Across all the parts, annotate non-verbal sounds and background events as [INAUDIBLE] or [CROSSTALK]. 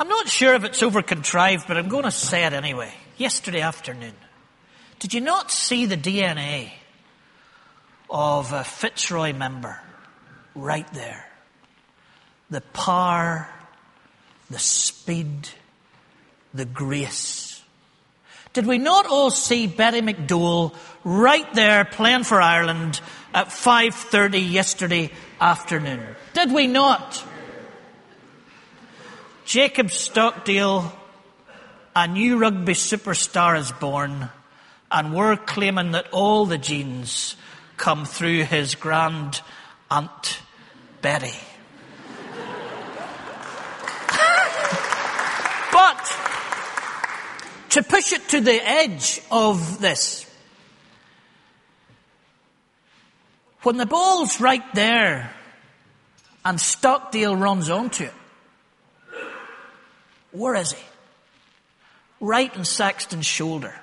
I'm not sure if it's over contrived, but I'm going to say it anyway. Yesterday afternoon, did you not see the DNA of a Fitzroy member right there? The power, the speed, the grace. Did we not all see Betty McDowell right there playing for Ireland at 5.30 yesterday afternoon? Did we not? Jacob Stockdale, a new rugby superstar is born, and we're claiming that all the genes come through his grand aunt Betty. [LAUGHS] but to push it to the edge of this, when the ball's right there and Stockdale runs onto it, where is he? Right in Sexton's shoulder.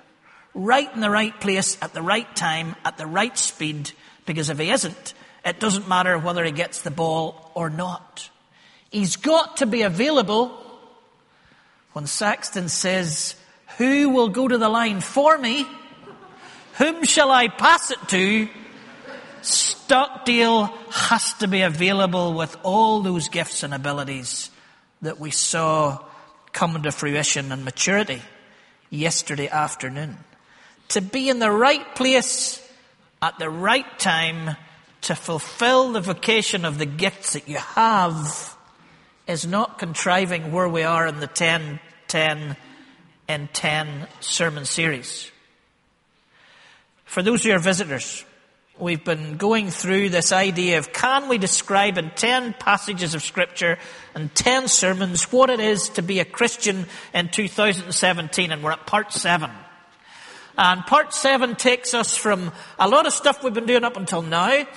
Right in the right place at the right time, at the right speed, because if he isn't, it doesn't matter whether he gets the ball or not. He's got to be available when Sexton says, Who will go to the line for me? Whom shall I pass it to? Stockdale has to be available with all those gifts and abilities that we saw come to fruition and maturity yesterday afternoon. To be in the right place at the right time to fulfill the vocation of the gifts that you have is not contriving where we are in the 10, 10, and 10 sermon series. For those who are visitors, We've been going through this idea of can we describe in 10 passages of scripture and 10 sermons what it is to be a Christian in 2017 and we're at part 7. And part 7 takes us from a lot of stuff we've been doing up until now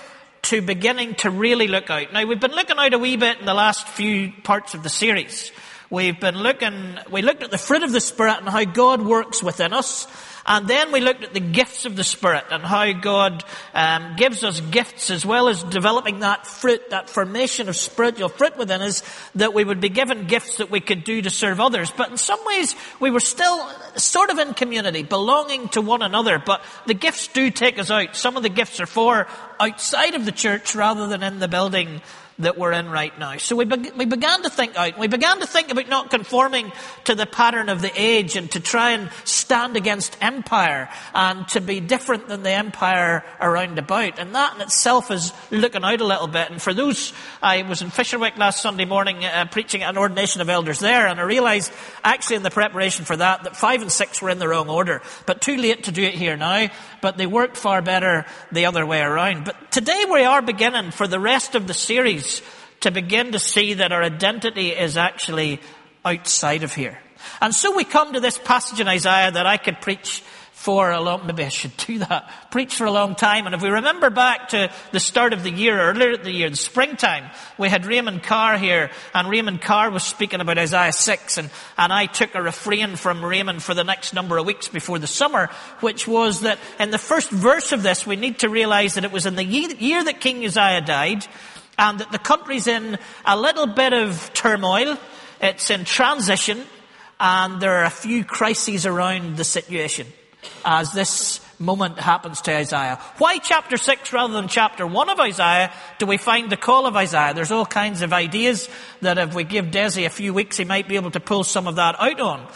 to beginning to really look out. Now we've been looking out a wee bit in the last few parts of the series. We've been looking, we looked at the fruit of the Spirit and how God works within us. And then we looked at the gifts of the Spirit and how God um, gives us gifts as well as developing that fruit, that formation of spiritual fruit within us, that we would be given gifts that we could do to serve others. But in some ways, we were still sort of in community, belonging to one another. But the gifts do take us out. Some of the gifts are for outside of the church rather than in the building that we're in right now. So we, be- we began to think out. We began to think about not conforming to the pattern of the age and to try and stand against empire and to be different than the empire around about. And that in itself is looking out a little bit. And for those, I was in Fisherwick last Sunday morning uh, preaching at an ordination of elders there and I realized actually in the preparation for that that five and six were in the wrong order. But too late to do it here now. But they worked far better the other way around. But today we are beginning for the rest of the series to begin to see that our identity is actually outside of here. And so we come to this passage in Isaiah that I could preach for a long, maybe I should do that, preach for a long time. And if we remember back to the start of the year, earlier in the year, the springtime, we had Raymond Carr here, and Raymond Carr was speaking about Isaiah 6, and, and I took a refrain from Raymond for the next number of weeks before the summer, which was that in the first verse of this, we need to realize that it was in the year that King Uzziah died, and that the country's in a little bit of turmoil. It's in transition and there are a few crises around the situation as this moment happens to Isaiah. Why chapter 6 rather than chapter 1 of Isaiah do we find the call of Isaiah? There's all kinds of ideas that if we give Desi a few weeks, he might be able to pull some of that out on.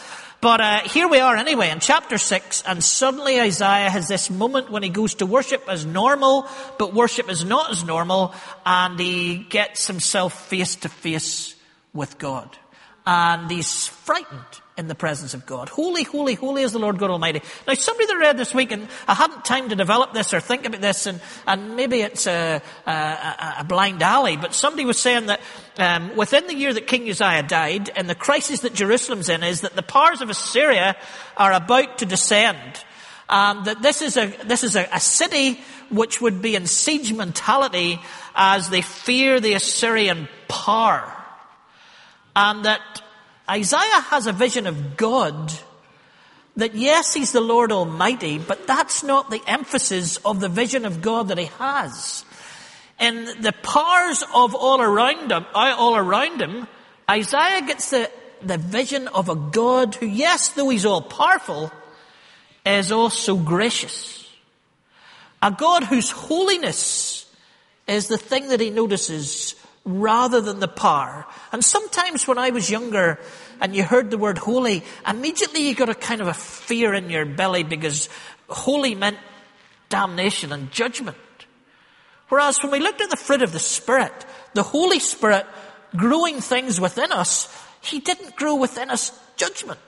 But uh, here we are anyway in chapter 6, and suddenly Isaiah has this moment when he goes to worship as normal, but worship is not as normal, and he gets himself face to face with God. And he's frightened in the presence of God. Holy, holy, holy is the Lord God Almighty. Now, somebody that read this week, and I hadn't time to develop this or think about this, and, and maybe it's a, a, a blind alley, but somebody was saying that um, within the year that King Uzziah died, and the crisis that Jerusalem's in is that the powers of Assyria are about to descend. Um, that this is a this is a, a city which would be in siege mentality as they fear the Assyrian power, and that Isaiah has a vision of God that yes, he's the Lord Almighty, but that's not the emphasis of the vision of God that he has. In the powers of all around him, uh, all around him, Isaiah gets the the vision of a God who, yes, though he's all powerful, is also gracious. A God whose holiness is the thing that he notices rather than the power. And sometimes when I was younger and you heard the word holy, immediately you got a kind of a fear in your belly because holy meant damnation and judgment. Whereas when we looked at the fruit of the Spirit, the Holy Spirit growing things within us, He didn't grow within us judgment.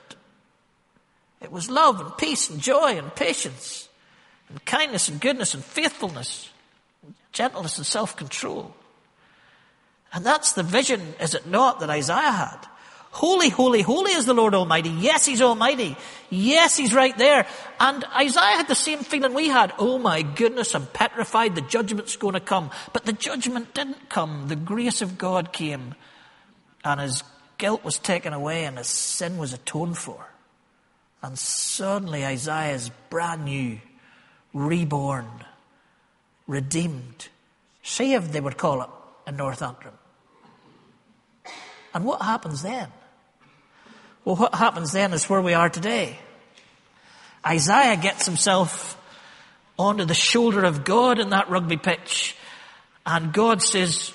It was love and peace and joy and patience and kindness and goodness and faithfulness, and gentleness and self-control. And that's the vision, is it not, that Isaiah had? Holy, holy, holy is the Lord Almighty. Yes, He's Almighty. Yes, He's right there. And Isaiah had the same feeling we had. Oh my goodness, I'm petrified. The judgment's going to come. But the judgment didn't come. The grace of God came. And His guilt was taken away and His sin was atoned for. And suddenly Isaiah is brand new, reborn, redeemed. Saved, they would call it in North Antrim. And what happens then? Well, what happens then is where we are today. Isaiah gets himself onto the shoulder of God in that rugby pitch, and God says,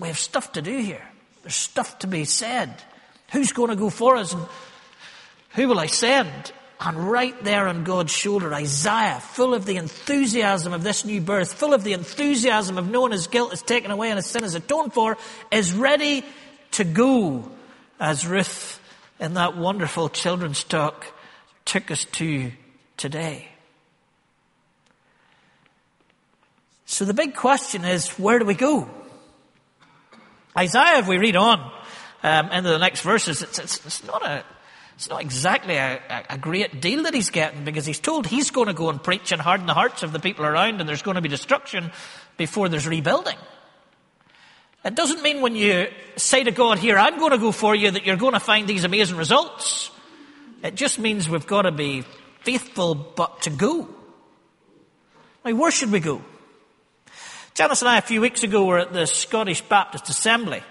We have stuff to do here. There's stuff to be said. Who's going to go for us? And who will I send? And right there on God's shoulder, Isaiah, full of the enthusiasm of this new birth, full of the enthusiasm of knowing his guilt is taken away and his sin is atoned for, is ready to go as Ruth in that wonderful children's talk took us to today. So the big question is, where do we go? Isaiah, if we read on um, into the next verses, it's, it's, it's not a, it's not exactly a, a, great deal that he's getting because he's told he's going to go and preach and harden the hearts of the people around and there's going to be destruction before there's rebuilding. It doesn't mean when you say to God, here, I'm going to go for you, that you're going to find these amazing results. It just means we've got to be faithful, but to go. Now, where should we go? Janice and I, a few weeks ago, were at the Scottish Baptist Assembly.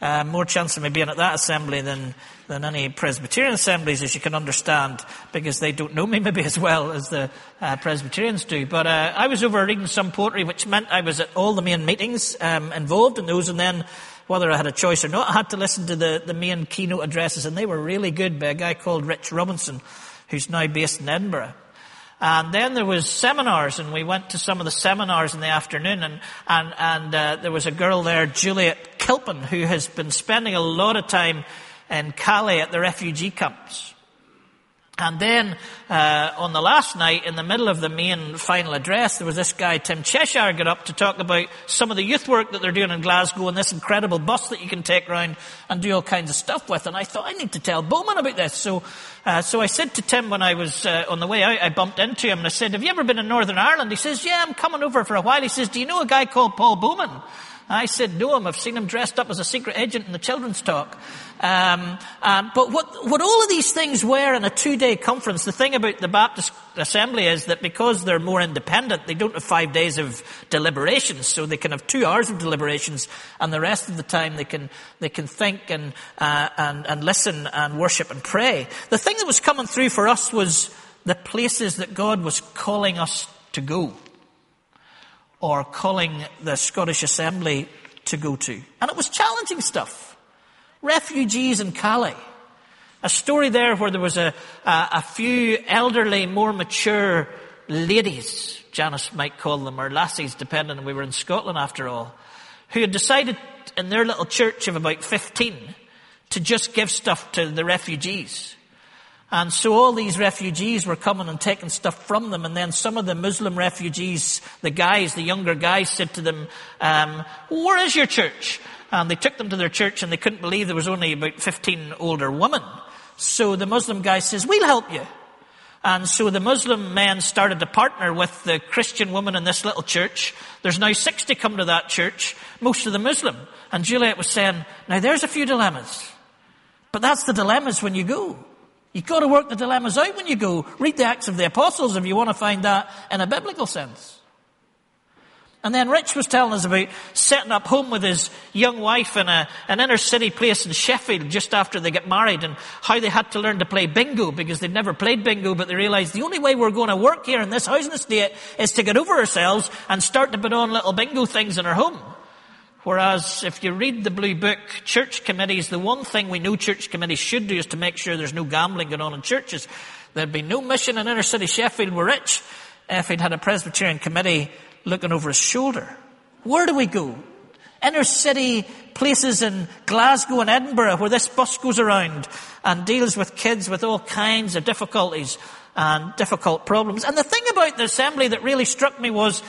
Uh, more chance of me being at that assembly than, than any Presbyterian assemblies, as you can understand, because they don't know me [LAUGHS] maybe as well as the uh, Presbyterians do. But uh, I was over reading some poetry, which meant I was at all the main meetings um, involved in those, and then whether I had a choice or not, I had to listen to the, the main keynote addresses, and they were really good by a guy called Rich Robinson, who's now based in Edinburgh. And then there was seminars, and we went to some of the seminars in the afternoon, and and and uh, there was a girl there, Juliet Kilpin, who has been spending a lot of time in Calais at the refugee camps. And then uh, on the last night, in the middle of the main final address, there was this guy Tim Cheshire got up to talk about some of the youth work that they're doing in Glasgow and this incredible bus that you can take around and do all kinds of stuff with. And I thought I need to tell Bowman about this. So, uh, so I said to Tim when I was uh, on the way out, I bumped into him and I said, "Have you ever been in Northern Ireland?" He says, "Yeah, I'm coming over for a while." He says, "Do you know a guy called Paul Bowman?" I said, no. I've seen him dressed up as a secret agent in the children's talk. Um, um, but what, what all of these things were in a two-day conference, the thing about the Baptist Assembly is that because they're more independent, they don't have five days of deliberations, so they can have two hours of deliberations, and the rest of the time they can they can think and uh, and and listen and worship and pray. The thing that was coming through for us was the places that God was calling us to go or calling the Scottish Assembly to go to. And it was challenging stuff. Refugees in Calais. A story there where there was a, a, a few elderly, more mature ladies, Janice might call them, or lassies, depending, we were in Scotland after all, who had decided in their little church of about 15 to just give stuff to the refugees. And so all these refugees were coming and taking stuff from them. And then some of the Muslim refugees, the guys, the younger guys said to them, um, where is your church? And they took them to their church and they couldn't believe there was only about 15 older women. So the Muslim guy says, we'll help you. And so the Muslim men started to partner with the Christian woman in this little church. There's now 60 come to that church, most of them Muslim. And Juliet was saying, now there's a few dilemmas. But that's the dilemmas when you go. You've got to work the dilemmas out when you go. Read the Acts of the Apostles if you want to find that in a biblical sense. And then Rich was telling us about setting up home with his young wife in a, an inner city place in Sheffield just after they get married and how they had to learn to play bingo because they'd never played bingo, but they realized the only way we're going to work here in this housing estate is to get over ourselves and start to put on little bingo things in our home. Whereas if you read the blue book, church committees, the one thing we know church committees should do is to make sure there's no gambling going on in churches. There'd be no mission in inner city Sheffield were rich if he'd had a Presbyterian committee looking over his shoulder. Where do we go? Inner city places in Glasgow and Edinburgh where this bus goes around and deals with kids with all kinds of difficulties and difficult problems. And the thing about the assembly that really struck me was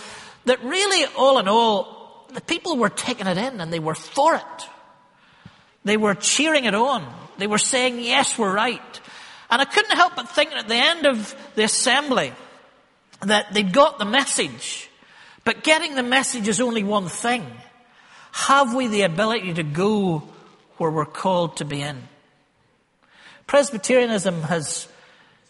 that really, all in all, the people were taking it in and they were for it. They were cheering it on. They were saying, yes, we're right. And I couldn't help but think at the end of the assembly that they'd got the message but getting the message is only one thing. Have we the ability to go where we're called to be in? Presbyterianism has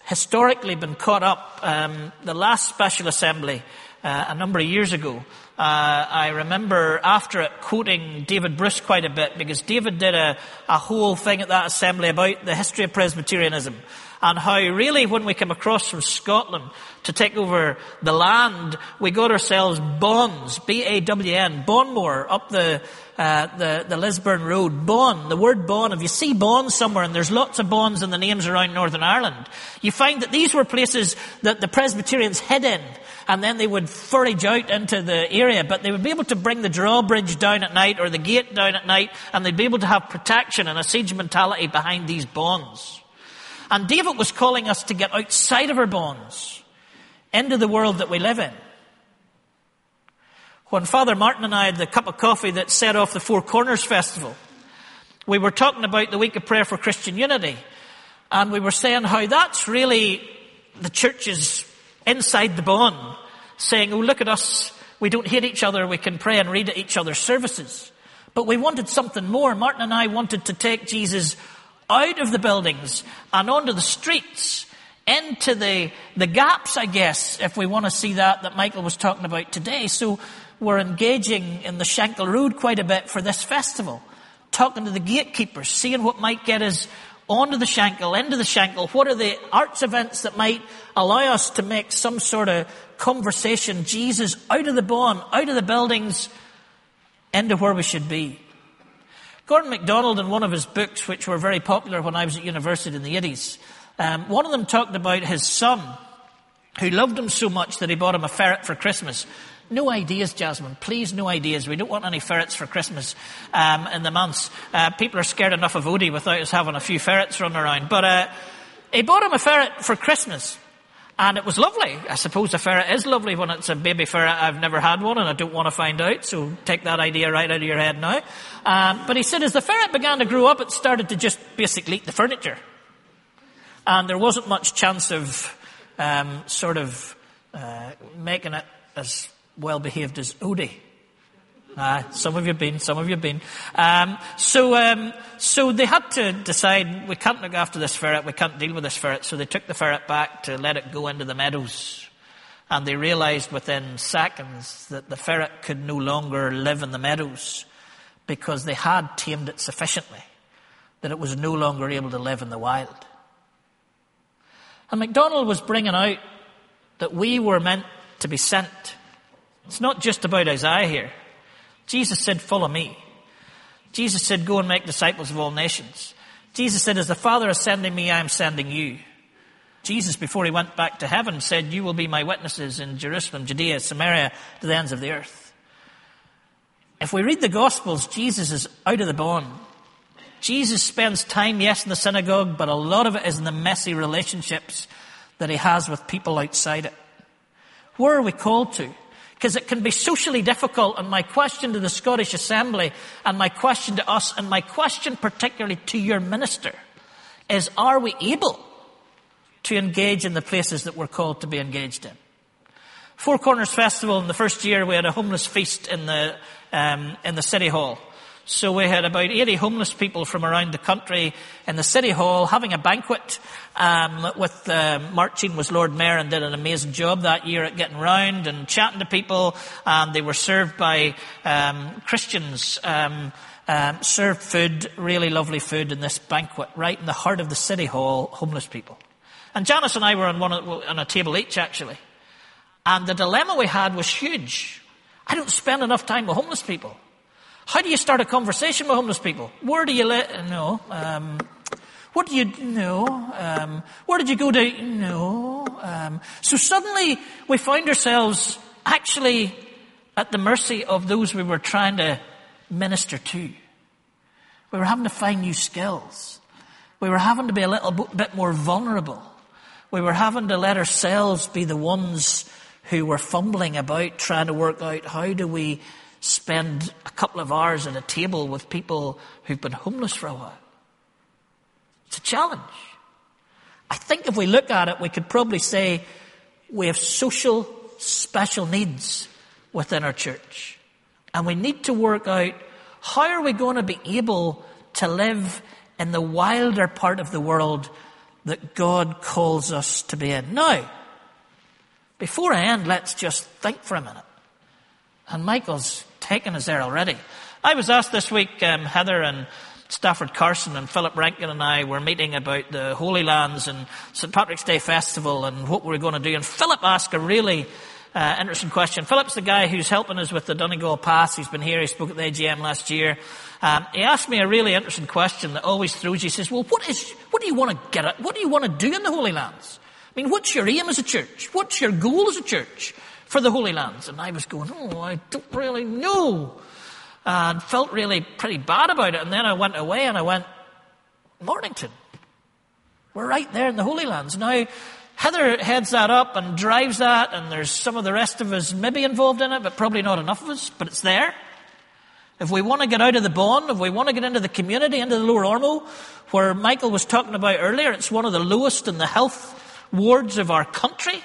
historically been caught up. Um, the last special assembly uh, a number of years ago, uh, I remember after it quoting David Bruce quite a bit because David did a, a whole thing at that assembly about the history of Presbyterianism and how really when we came across from Scotland to take over the land, we got ourselves bawns, B-A-W-N, Bawnmore, up the, uh, the, the Lisburn Road. Bawn, the word bawn, if you see bawn somewhere, and there's lots of bawns in the names around Northern Ireland, you find that these were places that the Presbyterians hid in, and then they would forage out into the area, but they would be able to bring the drawbridge down at night or the gate down at night, and they'd be able to have protection and a siege mentality behind these bawns. And David was calling us to get outside of our bawns into the world that we live in. When Father Martin and I had the cup of coffee that set off the Four Corners Festival, we were talking about the week of prayer for Christian unity. And we were saying how that's really the church's inside the bawn, saying, oh, look at us. We don't hate each other. We can pray and read at each other's services. But we wanted something more. Martin and I wanted to take Jesus out of the buildings and onto the streets, into the, the gaps, I guess, if we want to see that, that Michael was talking about today. So we're engaging in the Shankill Road quite a bit for this festival, talking to the gatekeepers, seeing what might get us onto the Shankill, into the Shankill. What are the arts events that might allow us to make some sort of conversation, Jesus, out of the bawn, out of the buildings, into where we should be. Gordon MacDonald, in one of his books, which were very popular when I was at university in the 80s, um, one of them talked about his son, who loved him so much that he bought him a ferret for Christmas. No ideas, Jasmine. Please, no ideas. We don't want any ferrets for Christmas um, in the months. Uh, people are scared enough of Odie without us having a few ferrets running around. But uh, he bought him a ferret for Christmas. And it was lovely. I suppose a ferret is lovely when it's a baby ferret. I've never had one and I don't want to find out, so take that idea right out of your head now. Um, but he said as the ferret began to grow up, it started to just basically eat the furniture. And there wasn't much chance of um, sort of uh, making it as well behaved as Odie. Uh, some of you have been, some of you have been. Um, so, um, so they had to decide we can't look after this ferret, we can't deal with this ferret. So they took the ferret back to let it go into the meadows. And they realized within seconds that the ferret could no longer live in the meadows because they had tamed it sufficiently that it was no longer able to live in the wild. And MacDonald was bringing out that we were meant to be sent. It's not just about Isaiah here. Jesus said, follow me. Jesus said, go and make disciples of all nations. Jesus said, as the Father is sending me, I am sending you. Jesus, before he went back to heaven, said, you will be my witnesses in Jerusalem, Judea, Samaria, to the ends of the earth. If we read the Gospels, Jesus is out of the bawn. Jesus spends time, yes, in the synagogue, but a lot of it is in the messy relationships that he has with people outside it. Where are we called to? because it can be socially difficult. And my question to the Scottish Assembly and my question to us and my question particularly to your minister is are we able to engage in the places that we're called to be engaged in? Four Corners Festival in the first year we had a homeless feast in the, um, in the city hall. So we had about 80 homeless people from around the country in the city hall having a banquet um, with uh, Martin was Lord Mayor and did an amazing job that year at getting round and chatting to people. And they were served by um, Christians. Um, um, served food, really lovely food in this banquet, right in the heart of the city hall, homeless people. And Janice and I were on one on a table each actually, and the dilemma we had was huge. I don't spend enough time with homeless people. How do you start a conversation with homeless people? Where do you let, no, um, what do you know? Um, where did you go to? No. Um, so suddenly we find ourselves actually at the mercy of those we were trying to minister to. We were having to find new skills. We were having to be a little bit more vulnerable. We were having to let ourselves be the ones who were fumbling about trying to work out how do we spend a couple of hours at a table with people who've been homeless for a while. It's a challenge. I think if we look at it, we could probably say we have social special needs within our church. And we need to work out how are we going to be able to live in the wilder part of the world that God calls us to be in. Now, before I end, let's just think for a minute. And Michael's taken us there already. I was asked this week, um, Heather and Stafford Carson and Philip Rankin and I were meeting about the Holy Lands and St. Patrick's Day Festival and what we we're going to do. And Philip asked a really uh, interesting question. Philip's the guy who's helping us with the Donegal Pass. He's been here. He spoke at the AGM last year. Um, he asked me a really interesting question that always throws you. He says, well, what is, what do you want to get at? What do you want to do in the Holy Lands? I mean, what's your aim as a church? What's your goal as a church? For the Holy Lands. And I was going, oh, I don't really know. And felt really pretty bad about it. And then I went away and I went, Mornington. We're right there in the Holy Lands. Now, Heather heads that up and drives that, and there's some of the rest of us maybe involved in it, but probably not enough of us, but it's there. If we want to get out of the bawn, if we want to get into the community, into the lower Ormeau, where Michael was talking about earlier, it's one of the lowest in the health wards of our country.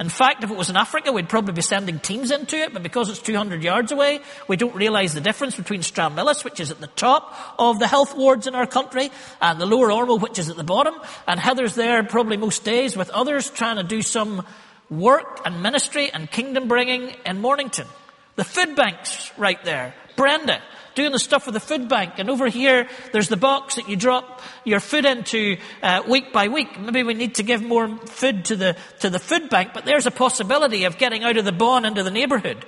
In fact, if it was in Africa, we'd probably be sending teams into it, but because it's 200 yards away, we don't realise the difference between Stranmillis, which is at the top of the health wards in our country, and the lower Ormeau, which is at the bottom. And Heather's there probably most days with others trying to do some work and ministry and kingdom bringing in Mornington. The food bank's right there. Brenda, doing the stuff with the food bank. And over here, there's the box that you drop your food into uh, week by week. Maybe we need to give more food to the to the food bank, but there's a possibility of getting out of the bawn into the neighbourhood.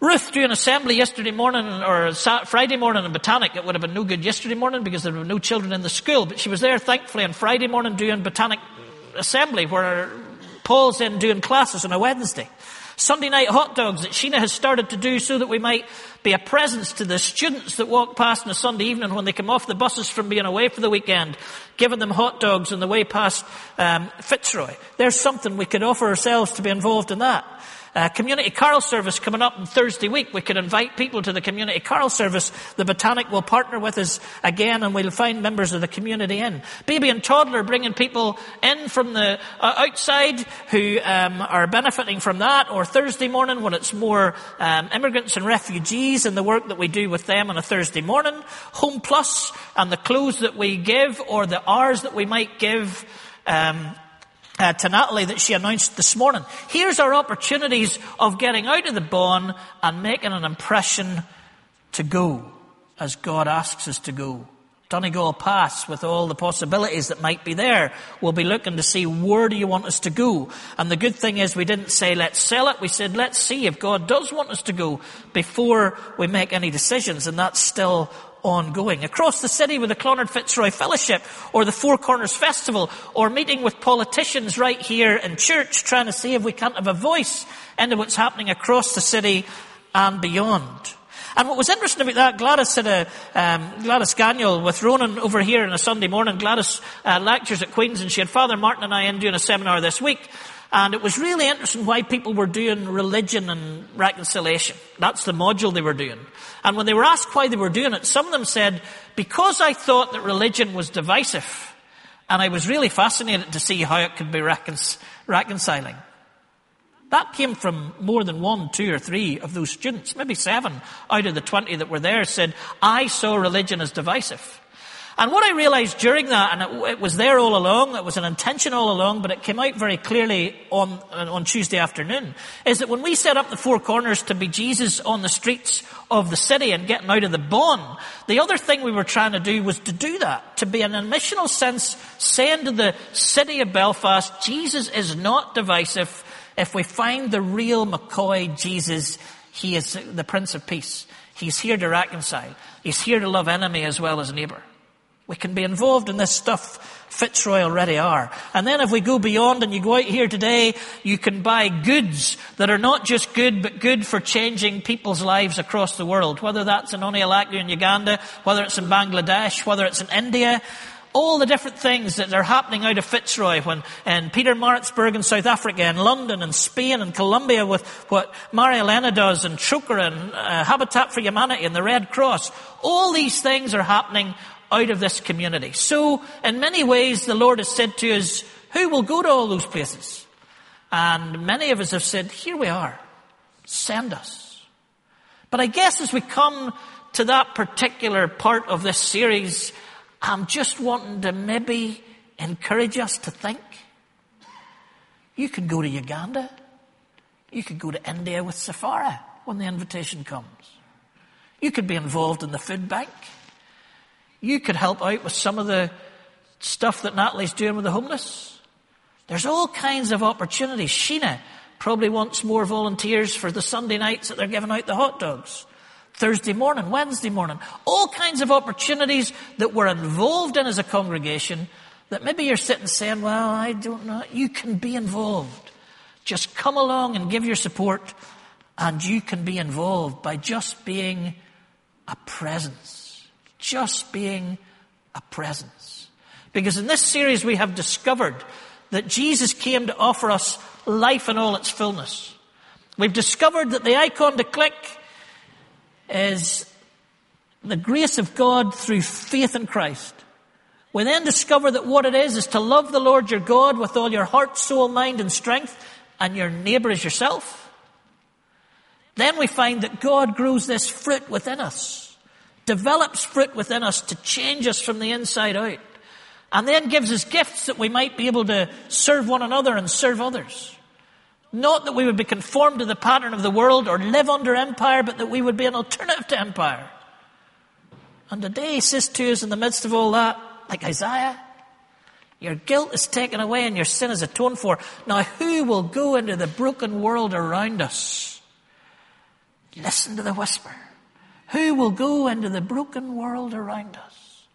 Ruth doing assembly yesterday morning or Friday morning in Botanic. It would have been no good yesterday morning because there were no children in the school, but she was there thankfully on Friday morning doing Botanic assembly where Paul's in doing classes on a Wednesday. Sunday night hot dogs that Sheena has started to do so that we might be a presence to the students that walk past on a Sunday evening when they come off the buses from being away for the weekend, giving them hot dogs on the way past um, Fitzroy. There's something we could offer ourselves to be involved in that. Uh, community carol service coming up on Thursday week. We can invite people to the community carol service. The Botanic will partner with us again and we'll find members of the community in. Baby and toddler bringing people in from the uh, outside who um, are benefiting from that or Thursday morning when it's more um, immigrants and refugees and the work that we do with them on a Thursday morning. Home Plus and the clothes that we give or the hours that we might give um, uh, to Natalie that she announced this morning. Here's our opportunities of getting out of the bawn and making an impression to go as God asks us to go. Donegal Pass with all the possibilities that might be there. We'll be looking to see where do you want us to go. And the good thing is we didn't say let's sell it. We said let's see if God does want us to go before we make any decisions. And that's still ongoing. Across the city with the Clonard Fitzroy Fellowship or the Four Corners Festival or meeting with politicians right here in church trying to see if we can't have a voice into what's happening across the city and beyond. And what was interesting about that, Gladys had a, um, Gladys Ganiel with Ronan over here on a Sunday morning. Gladys uh, lectures at Queen's and she had Father Martin and I in doing a seminar this week. And it was really interesting why people were doing religion and reconciliation. That's the module they were doing. And when they were asked why they were doing it, some of them said, because I thought that religion was divisive. And I was really fascinated to see how it could be recon- reconciling. That came from more than one, two, or three of those students. Maybe seven out of the 20 that were there said, I saw religion as divisive. And what I realized during that, and it, it, was there all along, it was an intention all along, but it came out very clearly on, on Tuesday afternoon, is that when we set up the four corners to be Jesus on the streets of the city and getting out of the Bawn, the other thing we were trying to do was to do that, to be in a missional sense, saying to the city of Belfast, Jesus is not divisive. If we find the real McCoy Jesus, he is the Prince of Peace. He's here to reconcile. He's here to love enemy as well as neighbor. We can be involved in this stuff. Fitzroy already are. And then if we go beyond and you go out here today, you can buy goods that are not just good, but good for changing people's lives across the world. Whether that's in Onialaku in Uganda, whether it's in Bangladesh, whether it's in India, all the different things that are happening out of Fitzroy when Peter Pietermaritzburg in South Africa and London and Spain and Colombia with what Maria Elena does and Trócaire and uh, Habitat for Humanity and the Red Cross. All these things are happening out of this community. So, in many ways, the Lord has said to us, who will go to all those places? And many of us have said, here we are. Send us. But I guess as we come to that particular part of this series, I'm just wanting to maybe encourage us to think. You could go to Uganda. You could go to India with Safara when the invitation comes. You could be involved in the food bank. You could help out with some of the stuff that Natalie's doing with the homeless. There's all kinds of opportunities. Sheena probably wants more volunteers for the Sunday nights that they're giving out the hot dogs. Thursday morning, Wednesday morning. All kinds of opportunities that we're involved in as a congregation that maybe you're sitting saying, well, I don't know. You can be involved. Just come along and give your support and you can be involved by just being a presence just being a presence. Because in this series we have discovered that Jesus came to offer us life in all its fullness. We've discovered that the icon to click is the grace of God through faith in Christ. We then discover that what it is is to love the Lord your God with all your heart, soul, mind, and strength, and your neighbor as yourself. Then we find that God grows this fruit within us develops fruit within us to change us from the inside out, and then gives us gifts that we might be able to serve one another and serve others. Not that we would be conformed to the pattern of the world or live under empire, but that we would be an alternative to empire. And today he says to us in the midst of all that, like Isaiah, your guilt is taken away and your sin is atoned for. Now who will go into the broken world around us? Listen to the whisper. Who will go into the broken world around us?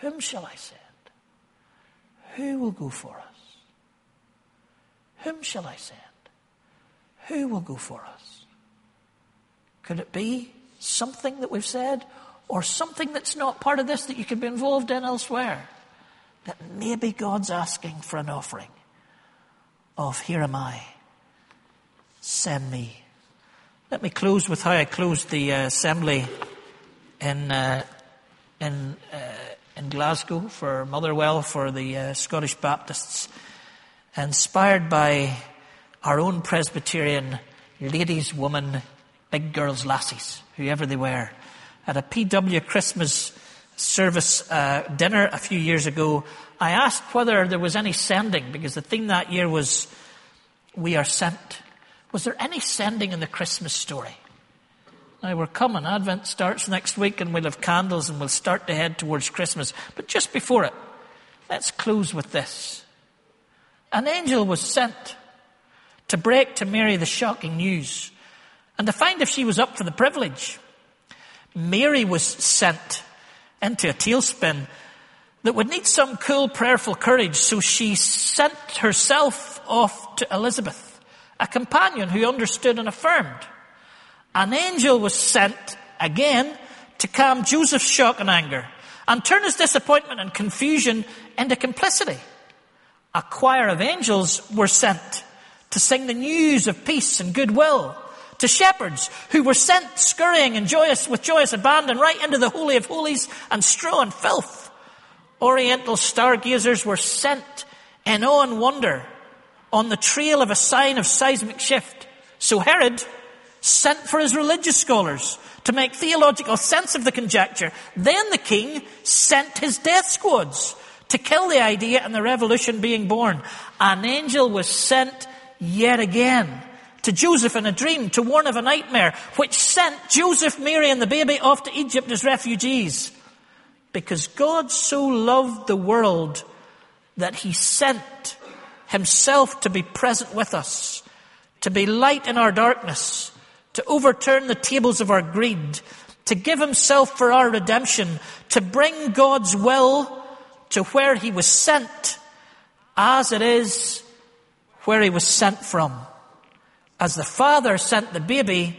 Whom shall I send? Who will go for us? Whom shall I send? Who will go for us? Could it be something that we've said or something that's not part of this that you could be involved in elsewhere? That maybe God's asking for an offering of, Here am I, send me. Let me close with how I closed the uh, assembly in uh, in uh, in Glasgow for Motherwell for the uh, Scottish Baptists, inspired by our own Presbyterian ladies, women, big girls, lassies, whoever they were, at a PW Christmas service uh, dinner a few years ago. I asked whether there was any sending because the theme that year was "We are sent." Was there any sending in the Christmas story? Now we're coming. Advent starts next week and we'll have candles and we'll start to head towards Christmas. But just before it, let's close with this. An angel was sent to break to Mary the shocking news and to find if she was up for the privilege. Mary was sent into a tailspin that would need some cool prayerful courage, so she sent herself off to Elizabeth a companion who understood and affirmed. An angel was sent again to calm Joseph's shock and anger and turn his disappointment and confusion into complicity. A choir of angels were sent to sing the news of peace and goodwill to shepherds who were sent scurrying and joyous with joyous abandon right into the holy of holies and straw and filth. Oriental stargazers were sent in awe and wonder on the trail of a sign of seismic shift. So Herod sent for his religious scholars to make theological sense of the conjecture. Then the king sent his death squads to kill the idea and the revolution being born. An angel was sent yet again to Joseph in a dream to warn of a nightmare which sent Joseph, Mary and the baby off to Egypt as refugees. Because God so loved the world that he sent himself to be present with us, to be light in our darkness, to overturn the tables of our greed, to give himself for our redemption, to bring God's will to where he was sent, as it is where he was sent from. As the Father sent the baby,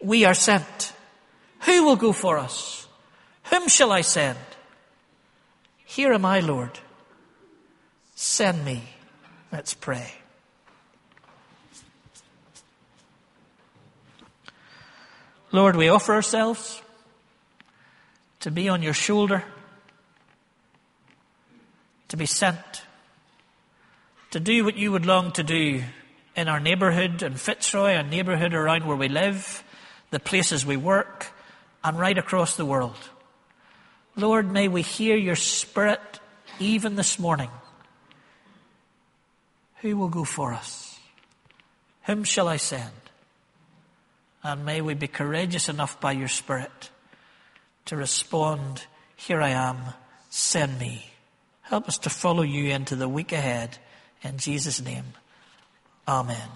we are sent. Who will go for us? Whom shall I send? Here am I, Lord. Send me. Let's pray. Lord, we offer ourselves to be on your shoulder, to be sent, to do what you would long to do in our neighbourhood in Fitzroy, our neighbourhood around where we live, the places we work, and right across the world. Lord, may we hear your Spirit even this morning. Who will go for us? Whom shall I send? And may we be courageous enough by your Spirit to respond, Here I am, send me. Help us to follow you into the week ahead. In Jesus' name, Amen.